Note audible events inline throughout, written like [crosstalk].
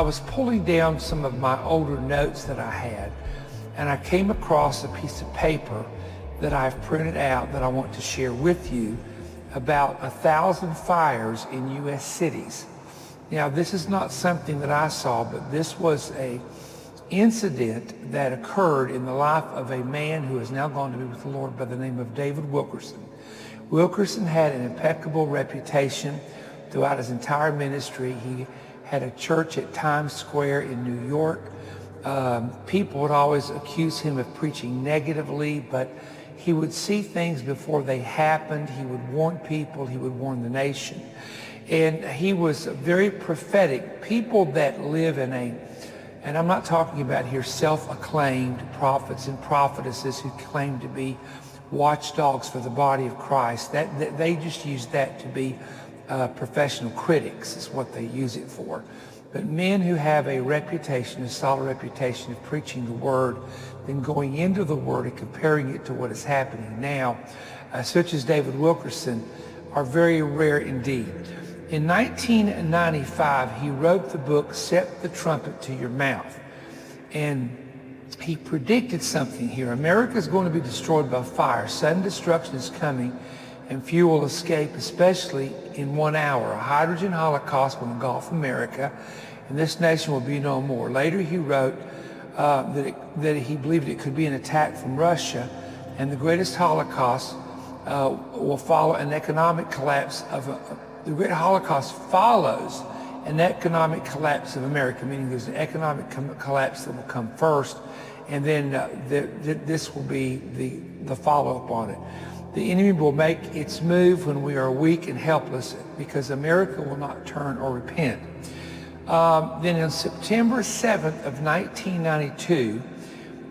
I was pulling down some of my older notes that I had, and I came across a piece of paper that I've printed out that I want to share with you about a thousand fires in U.S. cities. Now, this is not something that I saw, but this was a incident that occurred in the life of a man who has now gone to be with the Lord by the name of David Wilkerson. Wilkerson had an impeccable reputation throughout his entire ministry. He had a church at Times Square in New York. Um, people would always accuse him of preaching negatively, but he would see things before they happened. He would warn people. He would warn the nation. And he was very prophetic. People that live in a, and I'm not talking about here self-acclaimed prophets and prophetesses who claim to be watchdogs for the body of Christ. That, that they just use that to be uh, professional critics is what they use it for. But men who have a reputation, a solid reputation of preaching the word, then going into the word and comparing it to what is happening now, uh, such as David Wilkerson, are very rare indeed. In 1995, he wrote the book, Set the Trumpet to Your Mouth. And he predicted something here. America is going to be destroyed by fire. Sudden destruction is coming and will escape, especially in one hour. A hydrogen holocaust will engulf America and this nation will be no more. Later he wrote uh, that, it, that he believed it could be an attack from Russia and the greatest holocaust uh, will follow an economic collapse of a, the great holocaust follows an economic collapse of America, meaning there's an economic collapse that will come first and then uh, the, the, this will be the, the follow-up on it. The enemy will make its move when we are weak and helpless because America will not turn or repent. Um, then on September 7th of 1992,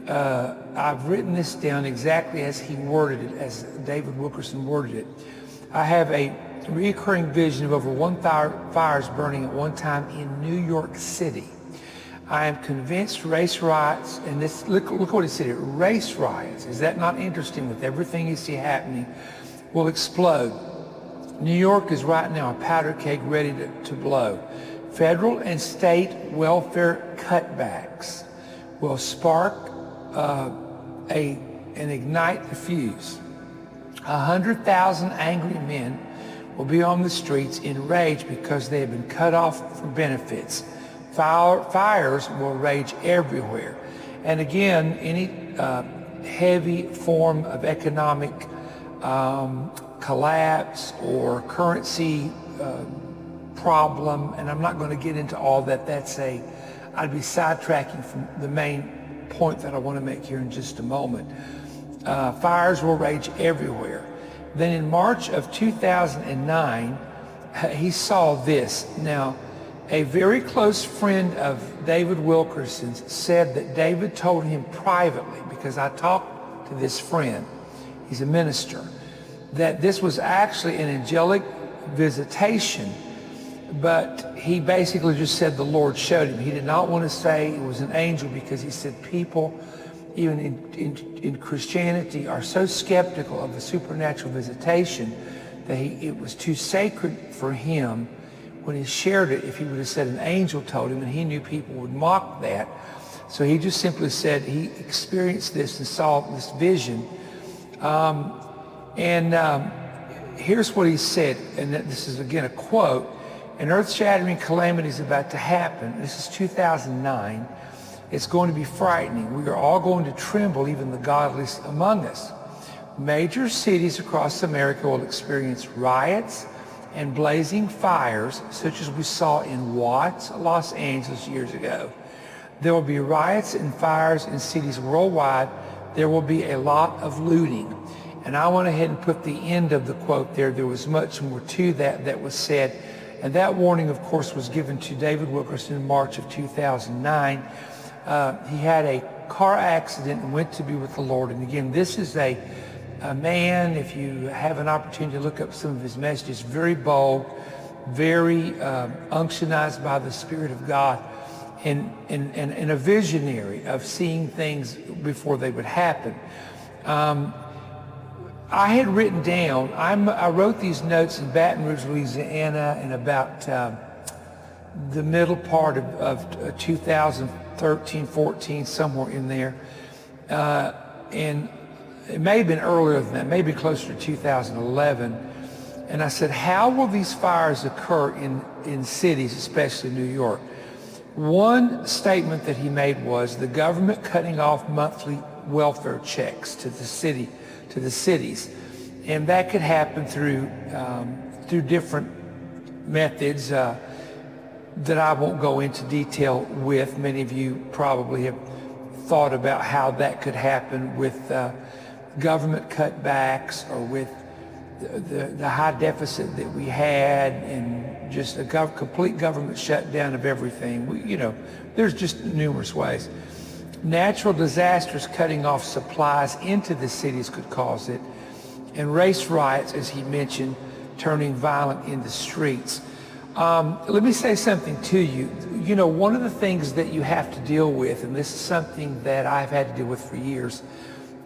uh, I've written this down exactly as he worded it, as David Wilkerson worded it. I have a recurring vision of over one fire, fires burning at one time in New York City. I am convinced race riots, and this look, look what he said here, race riots, is that not interesting with everything you see happening, will explode. New York is right now a powder keg ready to, to blow. Federal and state welfare cutbacks will spark uh, a, and ignite the fuse. A hundred thousand angry men will be on the streets in rage because they have been cut off from benefits fires will rage everywhere. And again, any uh, heavy form of economic um, collapse or currency uh, problem, and I'm not going to get into all that. That's a, I'd be sidetracking from the main point that I want to make here in just a moment. Uh, fires will rage everywhere. Then in March of 2009, [laughs] he saw this. Now, a very close friend of David Wilkerson's said that David told him privately, because I talked to this friend, he's a minister, that this was actually an angelic visitation, but he basically just said the Lord showed him. He did not want to say it was an angel because he said people, even in, in, in Christianity, are so skeptical of the supernatural visitation that he, it was too sacred for him when he shared it, if he would have said an angel told him, and he knew people would mock that. So he just simply said he experienced this and saw this vision. Um, and um, here's what he said, and this is again a quote, an earth-shattering calamity is about to happen. This is 2009. It's going to be frightening. We are all going to tremble, even the godless among us. Major cities across America will experience riots, and blazing fires such as we saw in Watts, Los Angeles years ago. There will be riots and fires in cities worldwide. There will be a lot of looting. And I went ahead and put the end of the quote there. There was much more to that that was said. And that warning, of course, was given to David Wilkerson in March of 2009. Uh, he had a car accident and went to be with the Lord. And again, this is a a man, if you have an opportunity to look up some of his messages, very bold, very uh, unctionized by the Spirit of God, and, and, and, and, a visionary of seeing things before they would happen. Um, I had written down, I'm, i wrote these notes in Baton Rouge, Louisiana in about uh, the middle part of, of 2013, 14, somewhere in there. Uh, and it may have been earlier than that, maybe closer to 2011. And I said, how will these fires occur in, in cities, especially New York? One statement that he made was the government cutting off monthly welfare checks to the city, to the cities. And that could happen through, um, through different methods uh, that I won't go into detail with. Many of you probably have thought about how that could happen with uh, government cutbacks or with the, the, the, high deficit that we had and just a gov- complete government shutdown of everything. We, you know, there's just numerous ways. Natural disasters cutting off supplies into the cities could cause it. And race riots, as he mentioned, turning violent in the streets. Um, let me say something to you. You know, one of the things that you have to deal with, and this is something that I've had to deal with for years,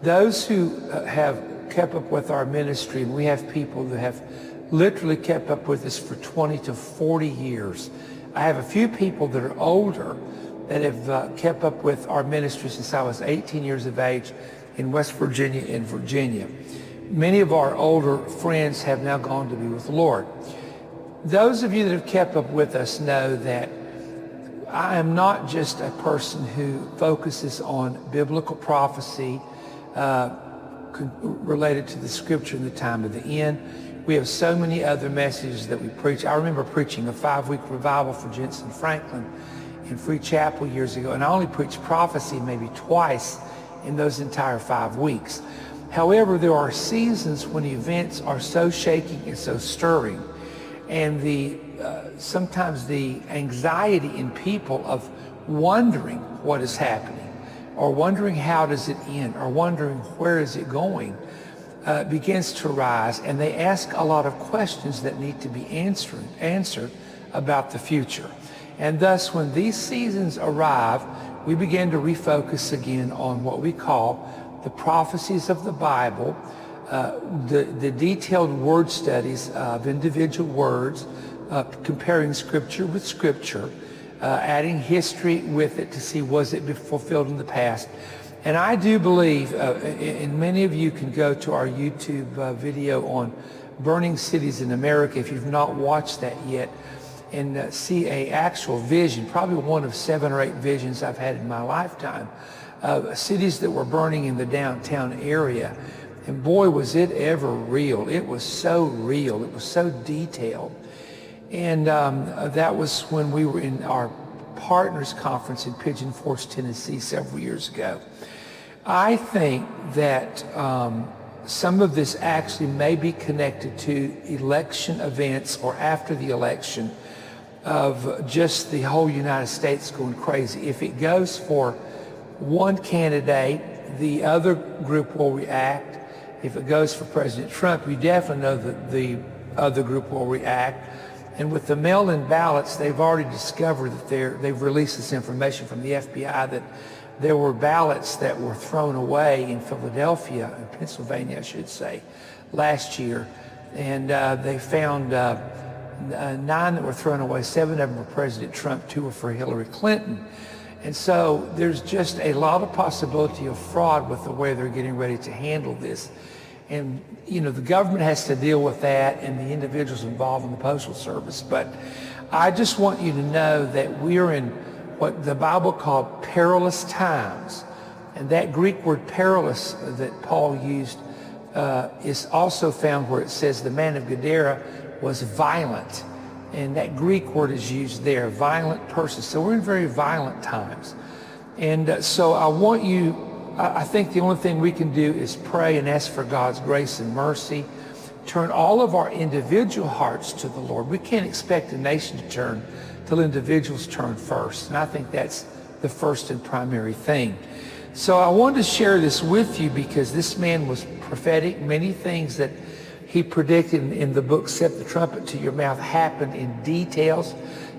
those who uh, have kept up with our ministry, and we have people that have literally kept up with us for 20 to 40 years. I have a few people that are older that have uh, kept up with our ministry since I was 18 years of age in West Virginia and Virginia. Many of our older friends have now gone to be with the Lord. Those of you that have kept up with us know that I am not just a person who focuses on biblical prophecy related to the scripture and the time of the end. We have so many other messages that we preach. I remember preaching a five-week revival for Jentezen Franklin in Free Chapel years ago, and I only preached prophecy maybe twice in those entire five weeks. However, there are seasons when events are so shaking and so stirring, and the uh, sometimes the anxiety in people of wondering what is happening, or wondering how does it end, or wondering where is it going, uh, begins to rise, and they ask a lot of questions that need to be answered answered about the future. And thus, when these seasons arrive, we begin to refocus again on what we call the prophecies of the Bible, uh, the, the detailed word studies of individual words, uh, comparing Scripture with Scripture, uh, adding history with it to see was it fulfilled in the past. And I do believe, uh, and many of you can go to our YouTube uh, video on burning cities in America if you've not watched that yet and uh, see a actual vision, probably one of seven or eight visions I've had in my lifetime, of cities that were burning in the downtown area. And boy, was it ever real. It was so real. It was so detailed. And um, that was when we were in our partners conference in Pigeon Forge, Tennessee several years ago. I think that um, some of this actually may be connected to election events or after the election of just the whole United States going crazy. If it goes for one candidate, the other group will react. If it goes for President Trump, you definitely know that the other group will react. And with the mail-in ballots, they've already discovered that they're, they've released this information from the FBI that there were ballots that were thrown away in Philadelphia, in Pennsylvania, I should say, last year. And uh, they found uh, uh, nine that were thrown away, seven of them were President Trump, two were for Hillary Clinton. And so there's just a lot of possibility of fraud with the way they're getting ready to handle this. And, you know, the government has to deal with that and the individuals involved in the Postal Service. But I just want you to know that we're in what the Bible called perilous times. And that Greek word perilous that Paul used uh, is also found where it says the man of Gadara was violent. And that Greek word is used there, violent person. So we're in very violent times. And uh, so I want you, I, think the only thing we can do is pray and ask for God's grace and mercy. Turn all of our individual hearts to the Lord. We can't expect a nation to turn till individuals turn first. And I think that's the first and primary thing. So I wanted to share this with you because this man was prophetic. Many things that he predicted in the book Set the Trumpet to Your Mouth happened in details.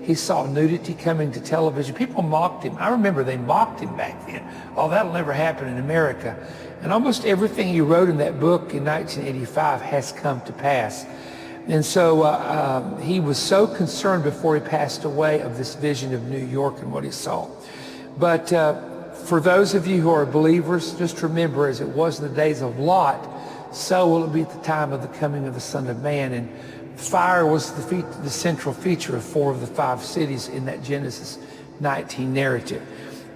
He saw nudity coming to television. People mocked him. I remember they mocked him back then. Oh, that'll never happen in America. And almost everything he wrote in that book in 1985 has come to pass. And so uh, um, he was so concerned before he passed away of this vision of New York and what he saw. But uh, for those of you who are believers, just remember, as it was in the days of Lot, so will it be at the time of the coming of the Son of Man. And fire was the, fe- the central feature of four of the five cities in that Genesis 19 narrative.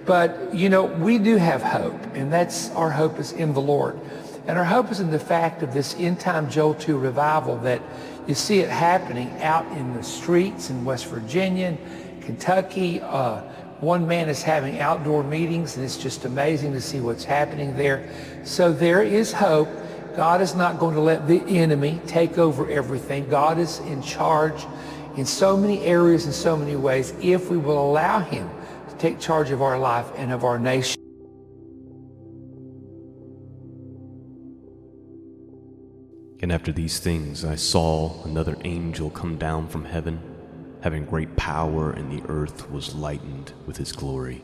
But, you know, we do have hope, and that's our hope is in the Lord. And our hope is in the fact of this end time Joel 2 revival that you see it happening out in the streets in West Virginia, Kentucky. Uh, one man is having outdoor meetings, and it's just amazing to see what's happening there. So there is hope. God is not going to let the enemy take over everything. God is in charge in so many areas in so many ways if we will allow him to take charge of our life and of our nation. And after these things I saw another angel come down from heaven, having great power, and the earth was lightened with his glory.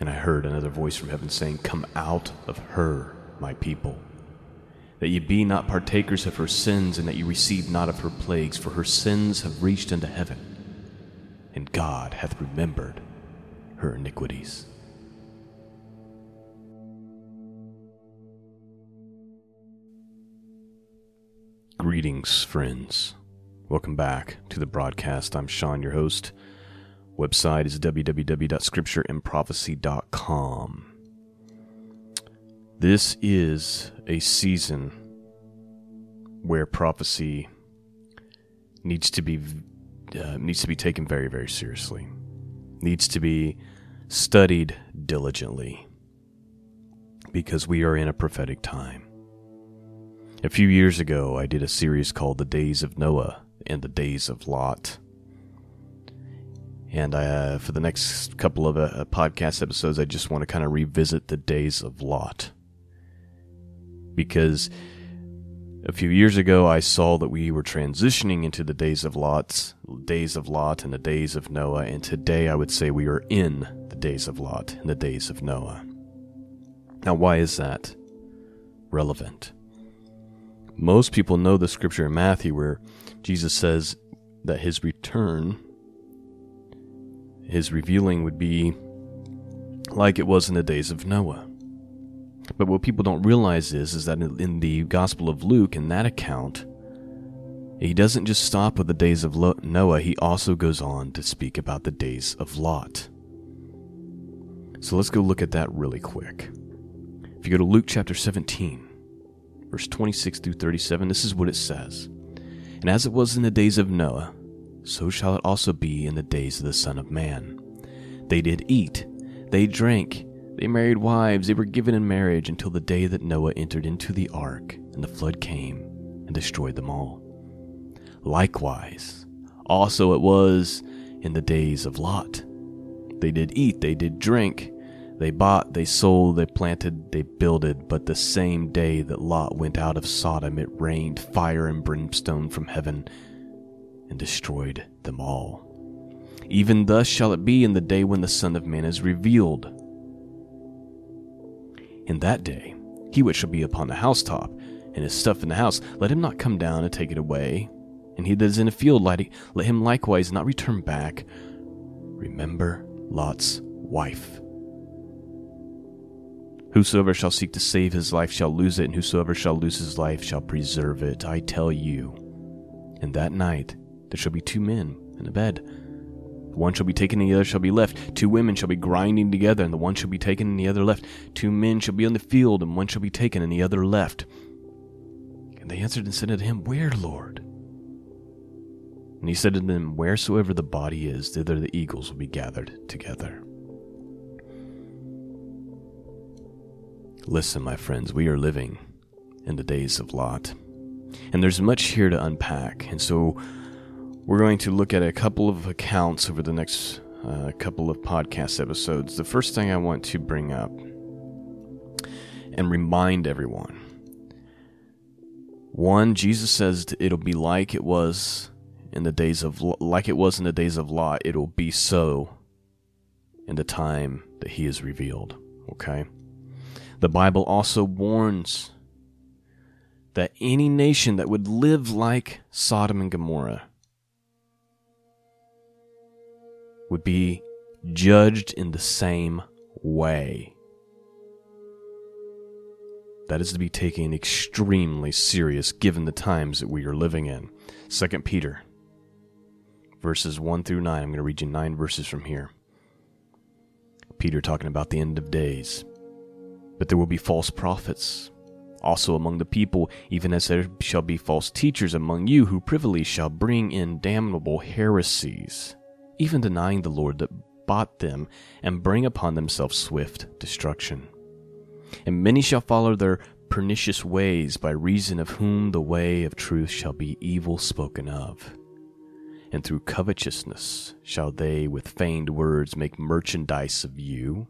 And I heard another voice from heaven saying, Come out of her, my people, that ye be not partakers of her sins, and that ye receive not of her plagues, for her sins have reached unto heaven, and God hath remembered her iniquities. Greetings, friends. Welcome back to the broadcast. I'm Sean, your host. Website is www.scriptureandprophecy.com. This is a season where prophecy needs to be uh, needs to be taken very, very seriously. Needs to be studied diligently because we are in a prophetic time. A few years ago, I did a series called The Days of Noah and the Days of Lot. And uh, for the next couple of uh, podcast episodes, I just want to kind of revisit the days of Lot. Because a few years ago, I saw that we were transitioning into the days of Lot's days of Lot and the days of Noah, and today I would say we are in the days of Lot and the days of Noah. Now, why is that relevant? Most people know the scripture in Matthew where Jesus says that his return, his revealing would be like it was in the days of Noah. But what people don't realize is, is that in the Gospel of Luke, in that account, he doesn't just stop with the days of Noah, he also goes on to speak about the days of Lot. So let's go look at that really quick. If you go to Luke chapter 17, verse 26 through 37, this is what it says And as it was in the days of Noah, so shall it also be in the days of the Son of Man. They did eat, they drank, they married wives, they were given in marriage until the day that Noah entered into the ark, and the flood came and destroyed them all. Likewise, also it was in the days of Lot. They did eat, they did drink, they bought, they sold, they planted, they builded, but the same day that Lot went out of Sodom, it rained fire and brimstone from heaven and destroyed them all. Even thus shall it be in the day when the Son of Man is revealed. In that day, he which shall be upon the housetop, and his stuff in the house, let him not come down and take it away. And he that is in a field, let him likewise not return back. Remember Lot's wife. Whosoever shall seek to save his life shall lose it, and whosoever shall lose his life shall preserve it. I tell you. And that night there shall be two men in a bed. The one shall be taken, and the other shall be left. Two women shall be grinding together, and the one shall be taken, and the other left. Two men shall be on the field, and one shall be taken, and the other left. And they answered and said unto him, Where, Lord? And he said to them, Wheresoever the body is, thither the eagles will be gathered together. Listen, my friends, we are living in the days of Lot. And there's much here to unpack. And so, we're going to look at a couple of accounts over the next uh, couple of podcast episodes. The first thing I want to bring up and remind everyone one, Jesus says it'll be like it was in the days of like it was in the days of Lot. It'll be so in the time that He is revealed. Okay. The Bible also warns that any nation that would live like Sodom and Gomorrah would be judged in the same way. That is to be taken extremely serious given the times that we are living in. 2 Peter verses 1 through 9. I'm going to read you 9 verses from here. Peter talking about the end of days. But there will be false prophets also among the people, even as there shall be false teachers among you who privily shall bring in damnable heresies, even denying the Lord that bought them, and bring upon themselves swift destruction. And many shall follow their pernicious ways, by reason of whom the way of truth shall be evil spoken of. And through covetousness shall they with feigned words make merchandise of you,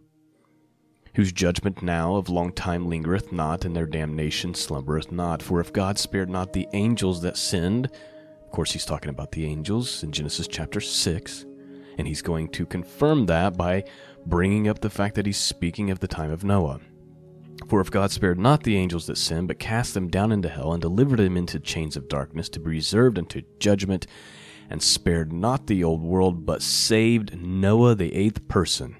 whose judgment now of long time lingereth not, and their damnation slumbereth not. For if God spared not the angels that sinned, of course, he's talking about the angels in Genesis chapter 6, and he's going to confirm that by bringing up the fact that he's speaking of the time of Noah. For if God spared not the angels that sinned, but cast them down into hell, and delivered them into chains of darkness to be reserved unto judgment, and spared not the old world, but saved Noah the eighth person,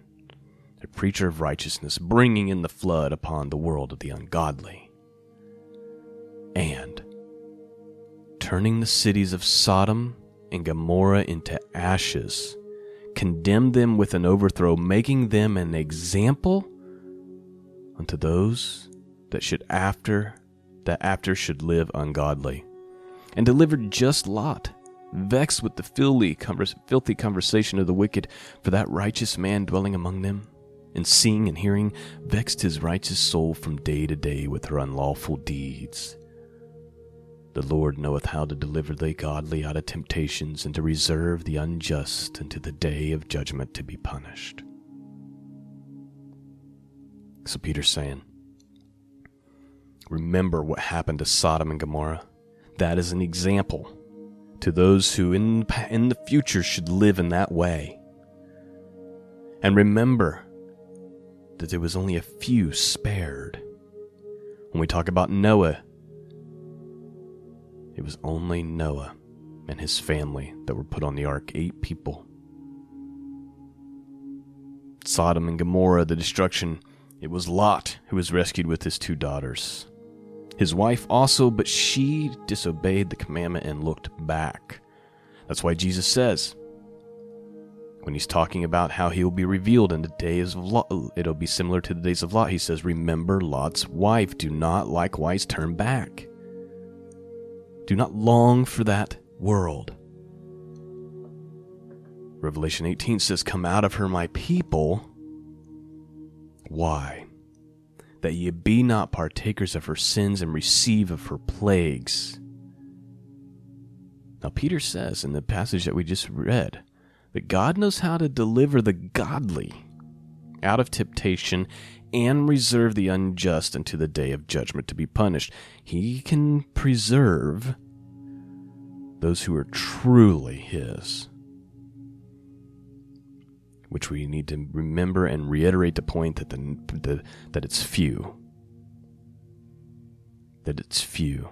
a preacher of righteousness, bringing in the flood upon the world of the ungodly, and turning the cities of Sodom and Gomorrah into ashes, condemned them with an overthrow, making them an example unto those that should after that after should live ungodly, and delivered just Lot, vexed with the filthy, filthy conversation of the wicked, for that righteous man dwelling among them, and seeing and hearing, vexed his righteous soul from day to day with her unlawful deeds. The Lord knoweth how to deliver the godly out of temptations, and to reserve the unjust unto the day of judgment to be punished. So Peter's saying, Remember what happened to Sodom and Gomorrah. That is an example to those who in, in the future should live in that way. And remember that there was only a few spared. When we talk about Noah, it was only Noah and his family that were put on the ark, eight people. Sodom and Gomorrah, the destruction it was Lot who was rescued with his two daughters. His wife also, but she disobeyed the commandment and looked back. That's why Jesus says, when he's talking about how he will be revealed in the days of Lot, it'll be similar to the days of Lot. He says, Remember Lot's wife. Do not likewise turn back. Do not long for that world. Revelation 18 says, Come out of her, my people why? That ye be not partakers of her sins and receive of her plagues. Now, Peter says in the passage that we just read that God knows how to deliver the godly out of temptation and reserve the unjust unto the day of judgment to be punished. He can preserve those who are truly His which we need to remember and reiterate the point that the, the that it's few. That it's few.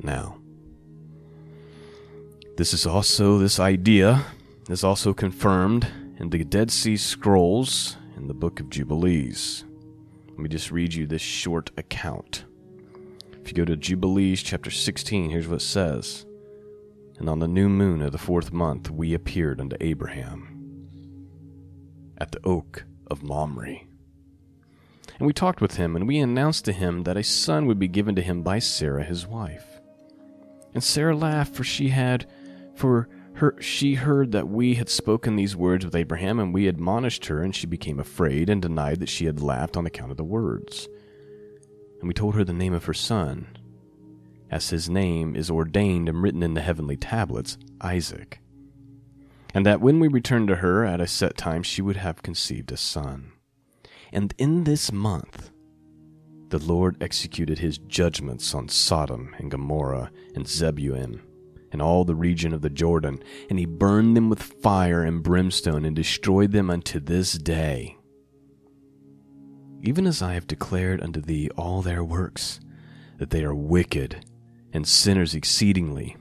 Now, this is also this idea is also confirmed in the Dead Sea Scrolls in the Book of Jubilees. Let me just read you this short account. If you go to Jubilees chapter 16, here's what it says. And on the new moon of the fourth month we appeared unto Abraham at the oak of Mamre. And we talked with him, and we announced to him that a son would be given to him by Sarah his wife. And Sarah laughed, for she had, for her, she heard that we had spoken these words with Abraham, and we admonished her, and she became afraid and denied that she had laughed on account of the words. And we told her the name of her son. as his name is ordained and written in the heavenly tablets, Isaac. And that when we returned to her at a set time, she would have conceived a son. And in this month, the Lord executed his judgments on Sodom and Gomorrah and Zebulun and all the region of the Jordan, and he burned them with fire and brimstone and destroyed them unto this day. Even as I have declared unto thee all their works, that they are wicked and sinners exceedingly,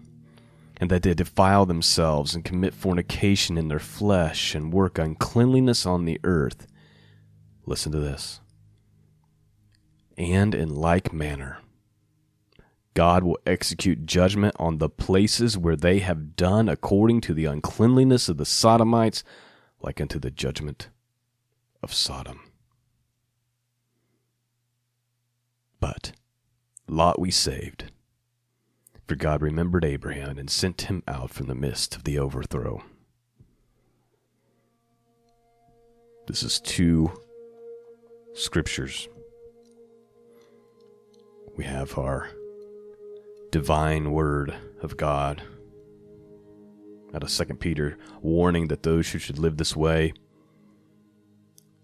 and that they defile themselves and commit fornication in their flesh and work uncleanliness on the earth. Listen to this. And in like manner, God will execute judgment on the places where they have done according to the uncleanliness of the Sodomites, like unto the judgment of Sodom. But Lot we saved, for God remembered Abraham and sent him out from the midst of the overthrow. This is two scriptures. We have our divine word of God. Out of Second Peter, warning that those who should live this way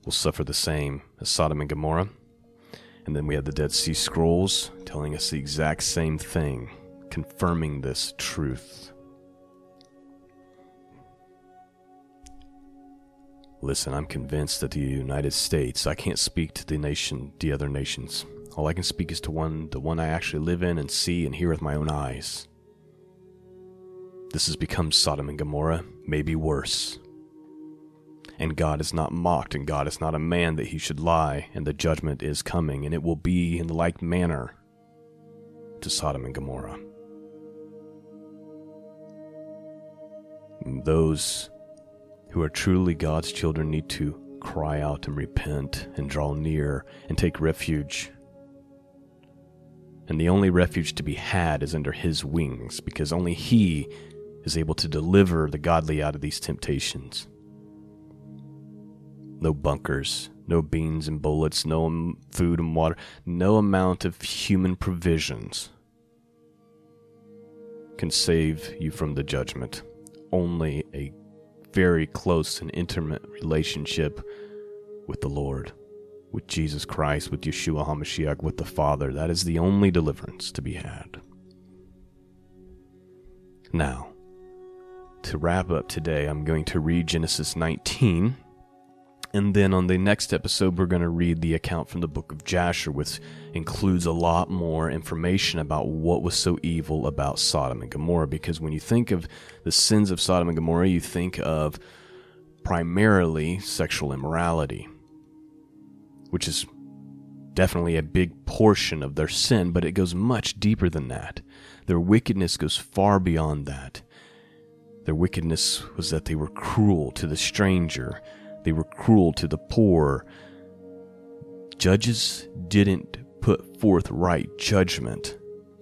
will suffer the same as Sodom and Gomorrah. And then we have the Dead Sea Scrolls telling us the exact same thing, confirming this truth. Listen, I'm convinced that the United States, I can't speak to the nation, the other nations. All I can speak is to one, the one I actually live in and see and hear with my own eyes. This has become Sodom and Gomorrah, maybe worse. And God is not mocked, and God is not a man that he should lie, and the judgment is coming, and it will be in like manner to Sodom and Gomorrah. those who are truly God's children need to cry out and repent and draw near and take refuge and the only refuge to be had is under his wings, because only he is able to deliver the godly out of these temptations. No bunkers, no beans and bullets, no food and water, no amount of human provisions can save you from the judgment. Only a very close and intimate relationship with the Lord with Jesus Christ, with Yeshua HaMashiach, with the Father. That is the only deliverance to be had. Now, to wrap up today, I'm going to read Genesis 19. And then on the next episode, we're going to read the account from the book of Jasher, which includes a lot more information about what was so evil about Sodom and Gomorrah. Because when you think of the sins of Sodom and Gomorrah, you think of primarily sexual immorality which is definitely a big portion of their sin, but it goes much deeper than that. Their wickedness goes far beyond that. Their wickedness was that they were cruel to the stranger, they were cruel to the poor. Judges didn't put forth right judgment,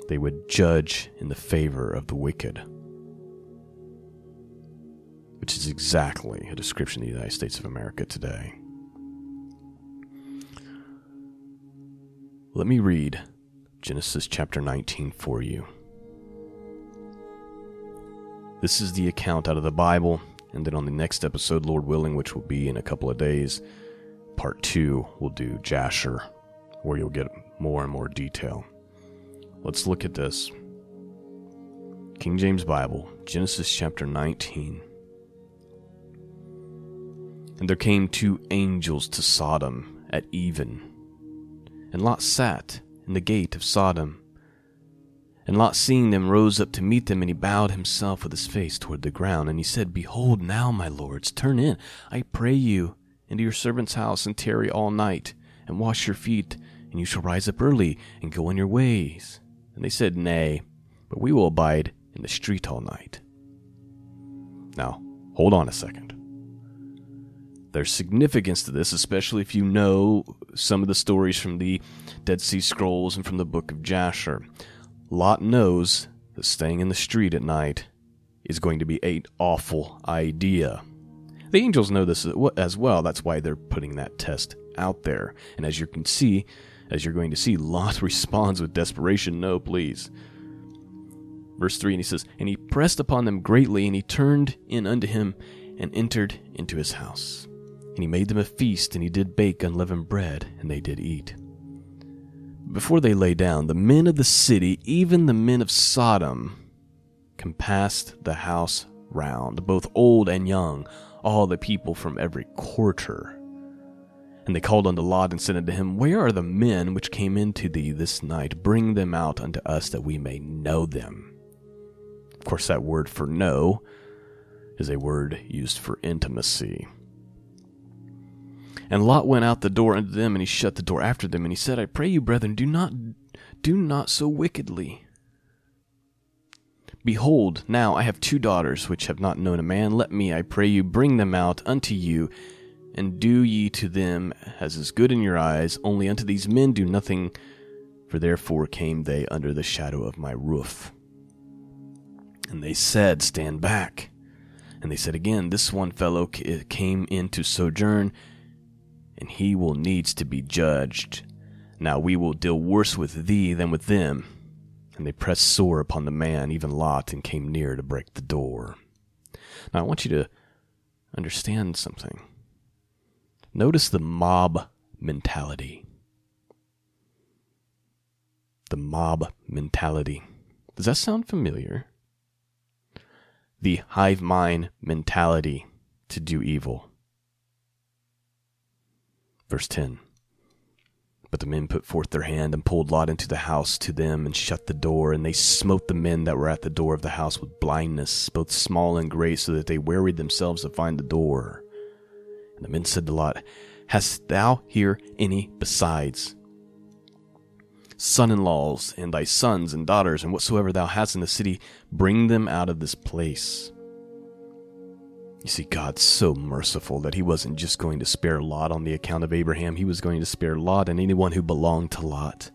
they would judge in the favor of the wicked. Which is exactly a description of the United States of America today. Let me read Genesis chapter 19 for you. This is the account out of the Bible, and then on the next episode, Lord willing, which will be in a couple of days, part two, we'll do Jasher, where you'll get more and more detail. Let's look at this. King James Bible, Genesis chapter 19. And there came two angels to Sodom at even and Lot sat in the gate of Sodom. And Lot, seeing them, rose up to meet them, and he bowed himself with his face toward the ground. And he said, Behold, now, my lords, turn in, I pray you, into your servant's house, and tarry all night, and wash your feet, and you shall rise up early, and go on your ways. And they said, Nay, but we will abide in the street all night. Now, hold on a second. There's significance to this, especially if you know some of the stories from the Dead Sea Scrolls and from the book of Jasher. Lot knows that staying in the street at night is going to be an awful idea. The angels know this as well. That's why they're putting that test out there. And as you can see, as you're going to see, [laughs] Lot responds with desperation no, please. Verse 3, and he says, And he pressed upon them greatly, and he turned in unto him, and entered into his house. And he made them a feast, and he did bake unleavened bread, and they did eat. Before they lay down, the men of the city, even the men of Sodom, compassed the house round, both old and young, all the people from every quarter. And they called unto Lot and said unto him, Where are the men which came into thee this night? Bring them out unto us that we may know them. Of course, that word for know is a word used for intimacy. And Lot went out the door unto them, and he shut the door after them, and he said, I pray you, brethren, do not do not so wickedly. Behold, now I have two daughters which have not known a man. Let me, I pray you, bring them out unto you, and do ye to them as is good in your eyes. Only unto these men do nothing, for therefore came they under the shadow of my roof. And they said, Stand back. And they said again, This one fellow came in to sojourn, and he will needs to be judged. Now we will deal worse with thee than with them. And they pressed sore upon the man, even Lot, and came near to break the door. Now I want you to understand something. Notice the mob mentality. The mob mentality. Does that sound familiar? the hive mind mentality to do evil. Verse 10 But the men put forth their hand and pulled Lot into the house to them and shut the door, and they smote the men that were at the door of the house with blindness, both small and great, so that they wearied themselves to find the door. And the men said to Lot, Hast thou here any besides? son in laws, and thy sons and daughters, and whatsoever thou hast in the city, bring them out of this place. You see, God's so merciful that He wasn't just going to spare Lot on the account of Abraham, He was going to spare Lot and anyone who belonged to Lot.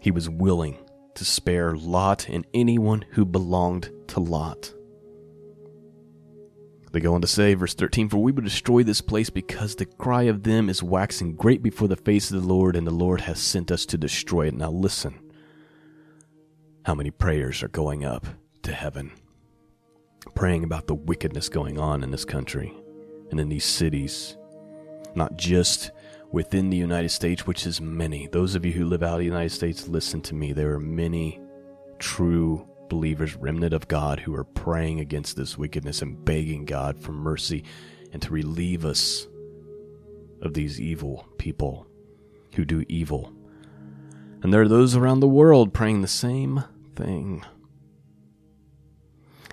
He was willing to spare Lot and anyone who belonged to Lot. They go on to say, verse 13, For we will destroy this place because the cry of them is waxing great before the face of the Lord, and the Lord has sent us to destroy it. Now listen. How many prayers are going up to heaven? Praying about the wickedness going on in this country and in these cities. Not just within the United States, which is many. Those of you who live out of the United States, listen to me. There are many true believers, remnant of God, who are praying against this wickedness and begging God for mercy and to relieve us of these evil people who do evil. And there are those around the world praying the same thing.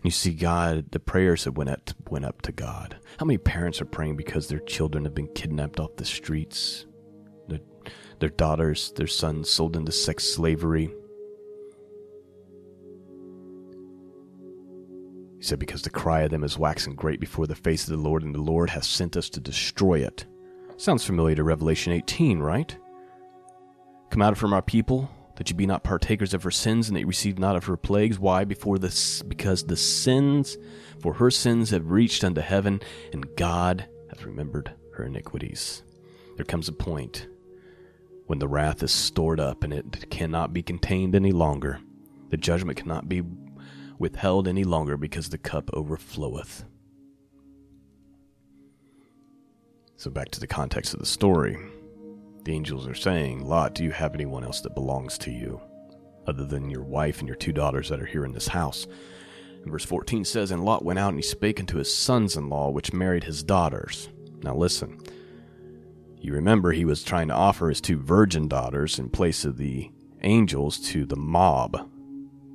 You see, God, the prayers that went up, went up to God. How many parents are praying because their children have been kidnapped off the streets? Their, their daughters, their sons sold into sex slavery He said, Because the cry of them is waxing great before the face of the Lord, and the Lord hath sent us to destroy it. Sounds familiar to Revelation 18, right? Come out from our people, that ye be not partakers of her sins, and that ye receive not of her plagues. Why? Before this, because the sins, for her sins have reached unto heaven, and God hath remembered her iniquities. There comes a point when the wrath is stored up, and it cannot be contained any longer. The judgment cannot be withheld any longer because the cup overfloweth. So, back to the context of the story. The angels are saying, Lot, do you have anyone else that belongs to you, other than your wife and your two daughters that are here in this house? And verse 14 says, And Lot went out and he spake unto his sons in law, which married his daughters. Now, listen. You remember he was trying to offer his two virgin daughters in place of the angels to the mob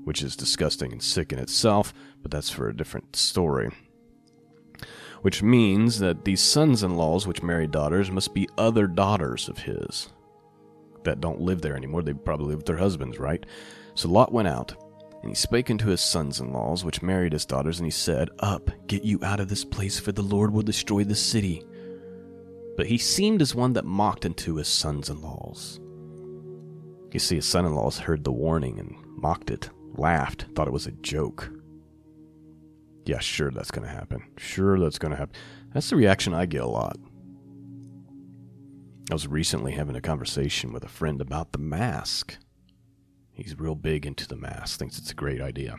which is disgusting and sick in itself, but that's for a different story. Which means that these sons in laws which married daughters must be other daughters of his that don't live there anymore. They probably live with their husbands, right? So Lot went out, and he spake unto his sons in laws which married his daughters, and he said, Up, get you out of this place, for the Lord will destroy the city. But he seemed as one that mocked unto his sons in laws. You see, his son in laws heard the warning and mocked it laughed, thought it was a joke. Yeah, sure, that's going to happen. Sure, that's going to happen. That's the reaction I get a lot. I was recently having a conversation with a friend about the mask. He's real big into the mask, thinks it's a great idea.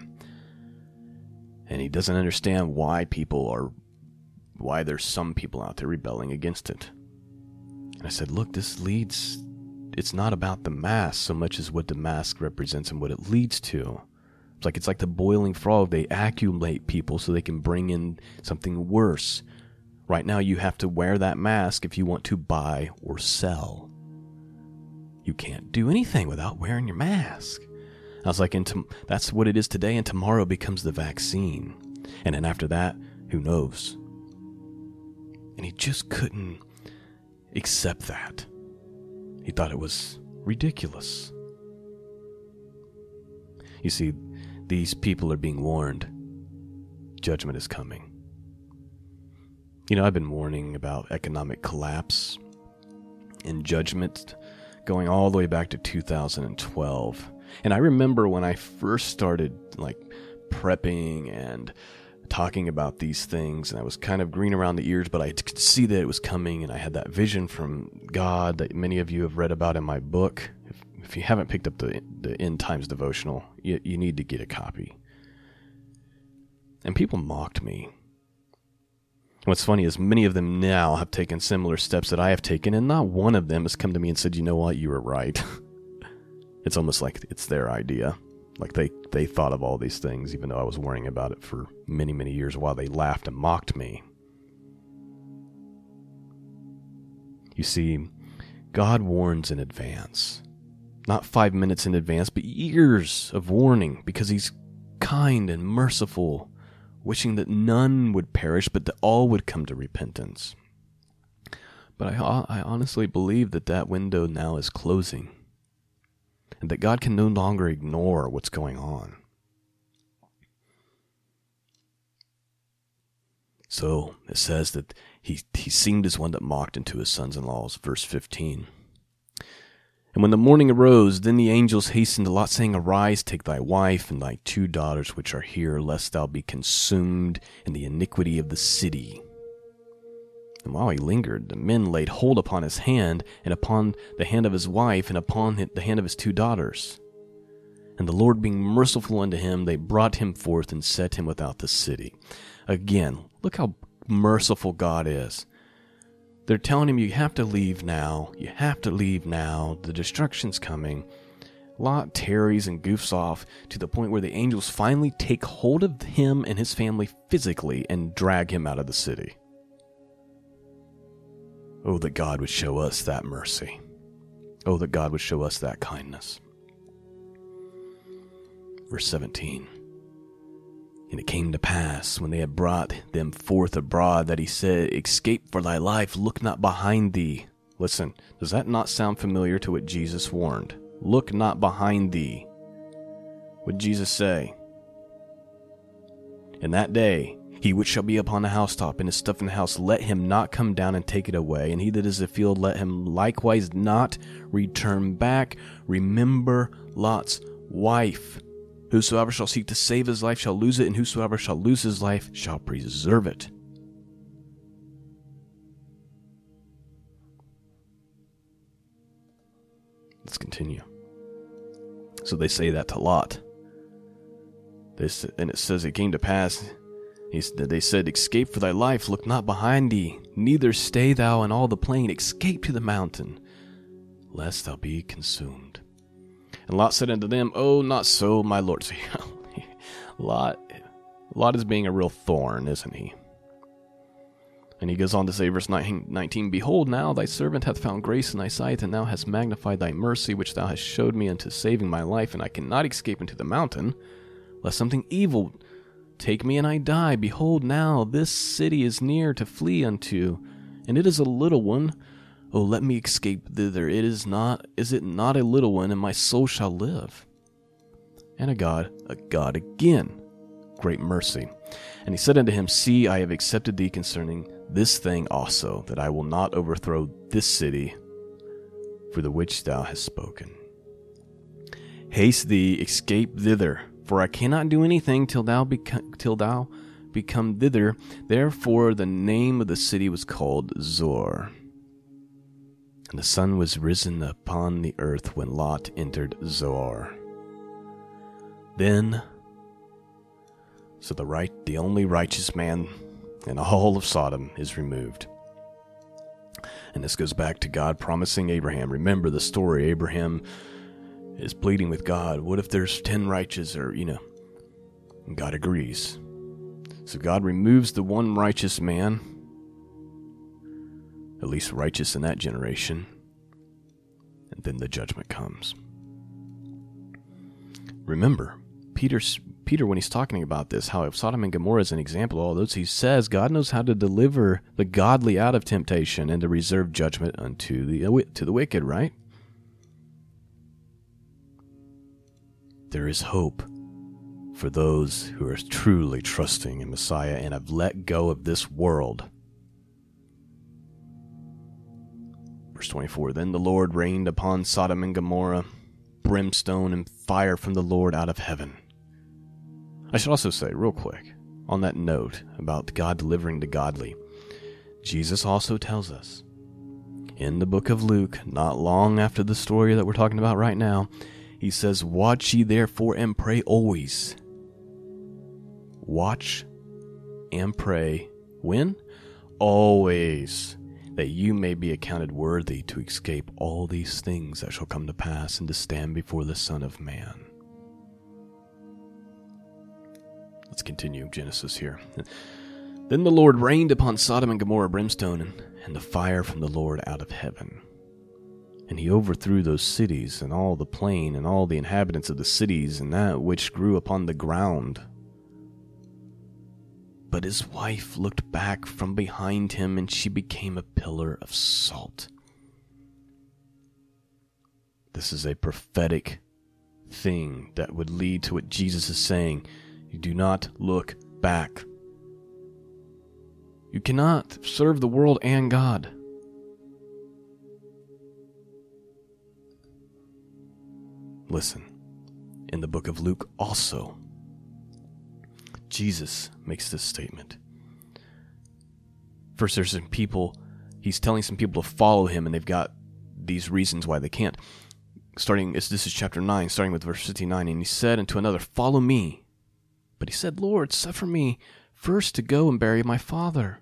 And he doesn't understand why people are why there's some people out there rebelling against it. And I said, "Look, this leads it's not about the mask so much as what the mask represents and what it leads to. It's like it's like the boiling frog. They accumulate people so they can bring in something worse. Right now, you have to wear that mask if you want to buy or sell. You can't do anything without wearing your mask. I was like, and to, that's what it is today, and tomorrow becomes the vaccine. And then after that, who knows? And he just couldn't accept that. He thought it was ridiculous. You see, these people are being warned. Judgment is coming. You know, I've been warning about economic collapse and judgment going all the way back to 2012. And I remember when I first started like prepping and talking about these things, and I was kind of green around the ears, but I could see that it was coming, and I had that vision from God that many of you have read about in my book. If, you haven't picked up the, the End Times devotional, you, you need to get a copy. And people mocked me. What's funny is many of them now have taken similar steps that I have taken, and not one of them has come to me and said, you know what, you were right. [laughs] it's almost like it's their idea. Like they, they thought of all these things, even though I was worrying about it for many, many years while they laughed and mocked me. You see, God warns in advance. Not five minutes in advance, but years of warning because He's kind and merciful, wishing that none would perish, but that all would come to repentance. But I, I honestly believe that that window now is closing and that God can no longer ignore what's going on. So it says that he, he seemed as one that mocked into his sons in laws, verse 15. And when the morning arose, then the angels hastened to Lot, saying, Arise, take thy wife and thy two daughters which are here, lest thou be consumed in the iniquity of the city. And while he lingered, the men laid hold upon his hand, and upon the hand of his wife, and upon the hand of his two daughters. And the Lord being merciful unto him, they brought him forth and set him without the city. Again, look how merciful God is. They're telling him, You have to leave now. You have to leave now. The destruction's coming. Lot tarries and goofs off to the point where the angels finally take hold of him and his family physically and drag him out of the city. Oh, that God would show us that mercy. Oh, that God would show us that kindness. Verse 17. And it came to pass, when they had brought them forth abroad, that he said, Escape for thy life, look not behind thee. Listen, does that not sound familiar to what Jesus warned? Look not behind thee. What did Jesus say? In that day, he which shall be upon the housetop and his stuff in the house, let him not come down and take it away. And he that is in the field, let him likewise not return back. Remember Lot's wife. Whosoever shall seek to save his life shall lose it, and whosoever shall lose his life shall preserve it. Let's continue. So they say that to Lot. This, and it says it came to pass they said, Escape for thy life, look not behind thee, neither stay thou in all the plain, escape to the mountain, lest thou be consumed. And Lot said unto them, Oh, not so, my lord. [laughs] See, Lot, Lot is being a real thorn, isn't he? And he goes on to say, verse 19, Behold, now thy servant hath found grace in thy sight, and thou hast magnified thy mercy, which thou hast showed me unto saving my life, and I cannot escape into the mountain, lest something evil Take me and I die. Behold, now this city is near to flee unto, and it is a little one. Oh, let me escape thither. It is not, is it not a little one, and my soul shall live? And a God, a God again, great mercy. And he said unto him, See, I have accepted thee concerning this thing also, that I will not overthrow this city for the which thou hast spoken. Haste thee, escape thither for I cannot do anything till thou become till thou become thither. Therefore the name of the city was called Zoar. And the sun was risen upon the earth when Lot entered Zoar. Then, so the right, the only righteous man in all of Sodom is removed. And this goes back to God promising Abraham. Remember the story. Abraham is pleading with God. What if there's 10 righteous or, you know? God agrees. So God removes the one righteous man, at least righteous in that generation, and then the judgment comes. Remember, Peter's Peter, when he's talking about this, how if Sodom and Gomorrah is an example of all those, he says God knows how to deliver the godly out of temptation and to reserve judgment unto the to the wicked, right? There is hope for those who are truly trusting in Messiah and have let go of this world. Verse 24 Then the Lord rained upon Sodom and Gomorrah brimstone and fire from the Lord out of heaven I should also say, real quick, on that note about God delivering the godly, Jesus also tells us in the book of Luke, not long after the story that we're talking about right now, he says, Watch ye therefore and pray always. Watch and pray. When? Always. That you may be accounted worthy to escape all these things that shall come to pass and to stand before the Son of Man. Let's continue Genesis here. [laughs] Then the Lord rained upon Sodom and Gomorrah brimstone and, the fire from the Lord out of heaven. And he overthrew those cities, and all the plain, and all the inhabitants of the cities, and that which grew upon the ground. But his wife looked back from behind him, and she became a pillar of salt. This is a prophetic thing that would lead to what Jesus is saying you do not look back. You cannot serve the world and God. Listen, in the book of Luke also, Jesus makes this statement. First, there's some people, he's telling some people to follow him, and they've got these reasons why they can't. Starting, this is chapter 9, starting with verse 59. And he said unto another, Follow me. But he said, Lord, suffer me first to go and bury my father.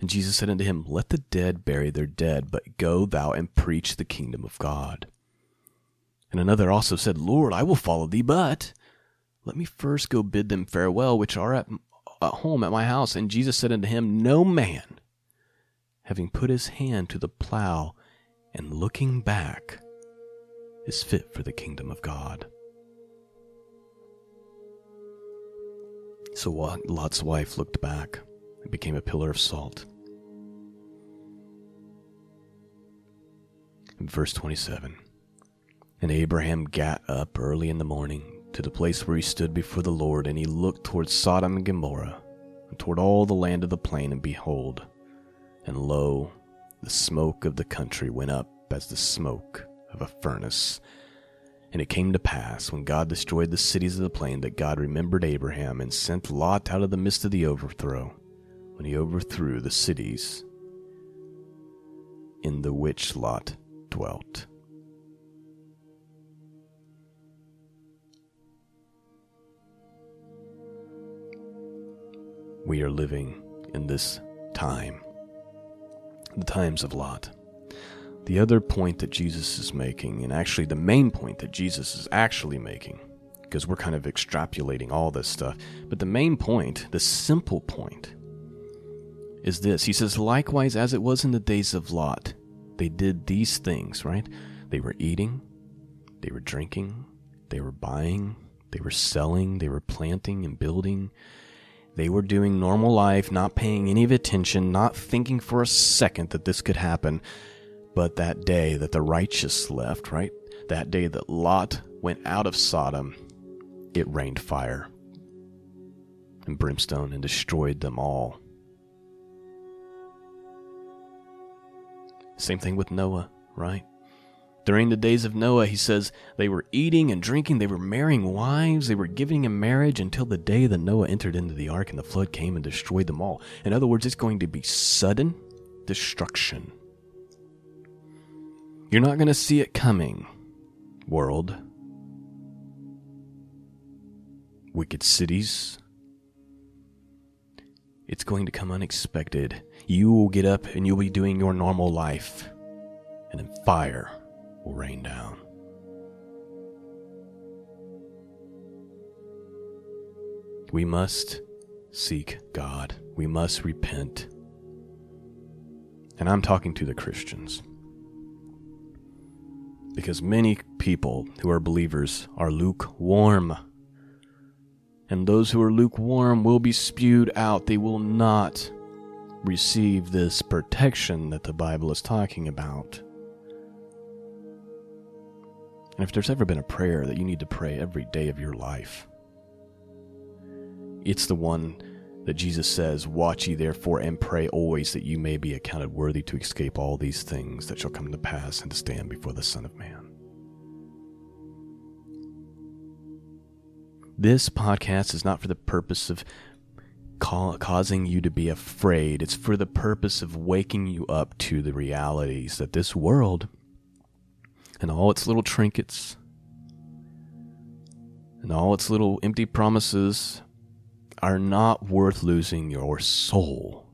And Jesus said unto him, Let the dead bury their dead, but go thou and preach the kingdom of God. And another also said, Lord, I will follow thee, but let me first go bid them farewell which are at, at home at my house. And Jesus said unto him, No man, having put his hand to the plow and looking back, is fit for the kingdom of God. So Lot's wife looked back and became a pillar of salt. In verse 27 And Abraham got up early in the morning to the place where he stood before the Lord, and he looked toward Sodom and Gomorrah, and toward all the land of the plain, and behold, and lo, the smoke of the country went up as the smoke of a furnace and it came to pass, when God destroyed the cities of the plain, that God remembered Abraham and sent Lot out of the midst of the overthrow, when he overthrew the cities in the which Lot dwelt. We are living in this time, the times of Lot. The other point that Jesus is making, and actually the main point that Jesus is actually making, because we're kind of extrapolating all this stuff, but the main point, the simple point, is this. He says, Likewise, as it was in the days of Lot, they did these things, right? They were eating, they were drinking, they were buying, they were selling, they were planting and building. They were doing normal life, not paying any of attention, not thinking for a second that this could happen. But that day that the righteous left, right? That day that Lot went out of Sodom, it rained fire and brimstone and destroyed them all. Same thing with Noah, right? During the days of Noah, he says they were eating and drinking, they were marrying wives, they were giving in marriage until the day that Noah entered into the ark and the flood came and destroyed them all. In other words, it's going to be sudden destruction. You're not going to see it coming, world. wicked cities. It's going to come unexpected. You will get up and you'll be doing your normal life, and then fire will rain down. We must seek God. We must repent. And I'm talking to the Christians. Because many people who are believers are lukewarm. And those who are lukewarm will be spewed out. They will not receive this protection that the Bible is talking about. And if there's ever been a prayer that you need to pray every day of your life, it's the one that Jesus says, Watch ye therefore and pray always that you may be accounted worthy to escape all these things that shall come to pass and to stand before the Son of Man. This podcast is not for the purpose of causing you to be afraid. It's for the purpose of waking you up to the realities that this world and all its little trinkets and all its little empty promises are not worth losing your soul.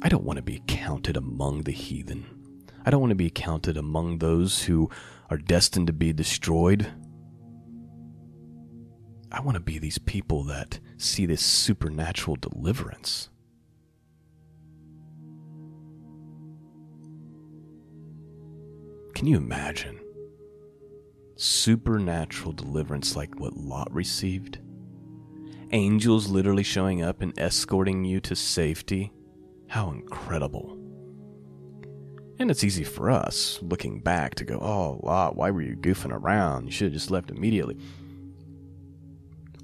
I don't want to be counted among the heathen. I don't want to be counted among those who are destined to be destroyed. I want to be these people that see this supernatural deliverance. Can you imagine? Supernatural deliverance like what Lot received? angels literally showing up and escorting you to safety. How incredible. And it's easy for us, looking back, to go, oh, Lot, why were you goofing around? You should have just left immediately.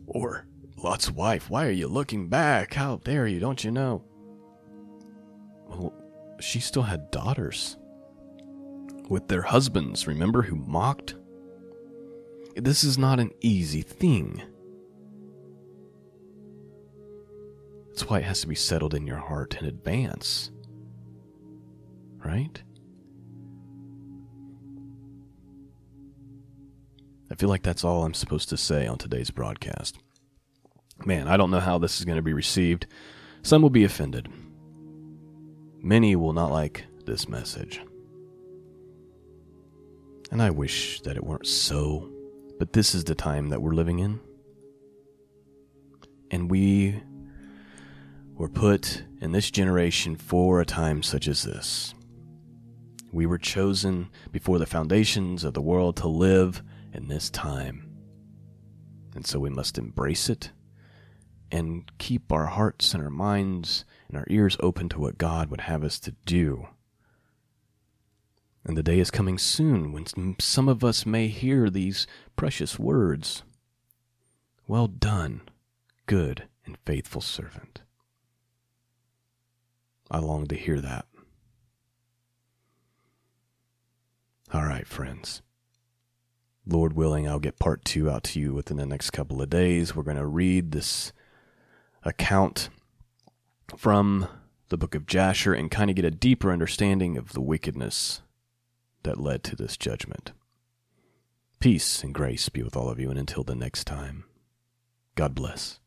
Or, Lot's wife, why are you looking back? How dare you? Don't you know? Well, she still had daughters with their husbands, remember, who mocked? This is not an easy thing. That's why it has to be settled in your heart in advance. Right? I feel like that's all I'm supposed to say on today's broadcast. Man, I don't know how this is going to be received. Some will be offended. Many will not like this message. And I wish that it weren't so, but this is the time that we're living in. And we were put in this generation for a time such as this. We were chosen before the foundations of the world to live in this time. And so we must embrace it and keep our hearts and our minds and our ears open to what God would have us to do. And the day is coming soon when some of us may hear these precious words Well done, good and faithful servant. I long to hear that. All right, friends. Lord willing, I'll get part two out to you within the next couple of days. We're going to read this account from the book of Jasher and kind of get a deeper understanding of the wickedness that led to this judgment. Peace and grace be with all of you, and until the next time, God bless.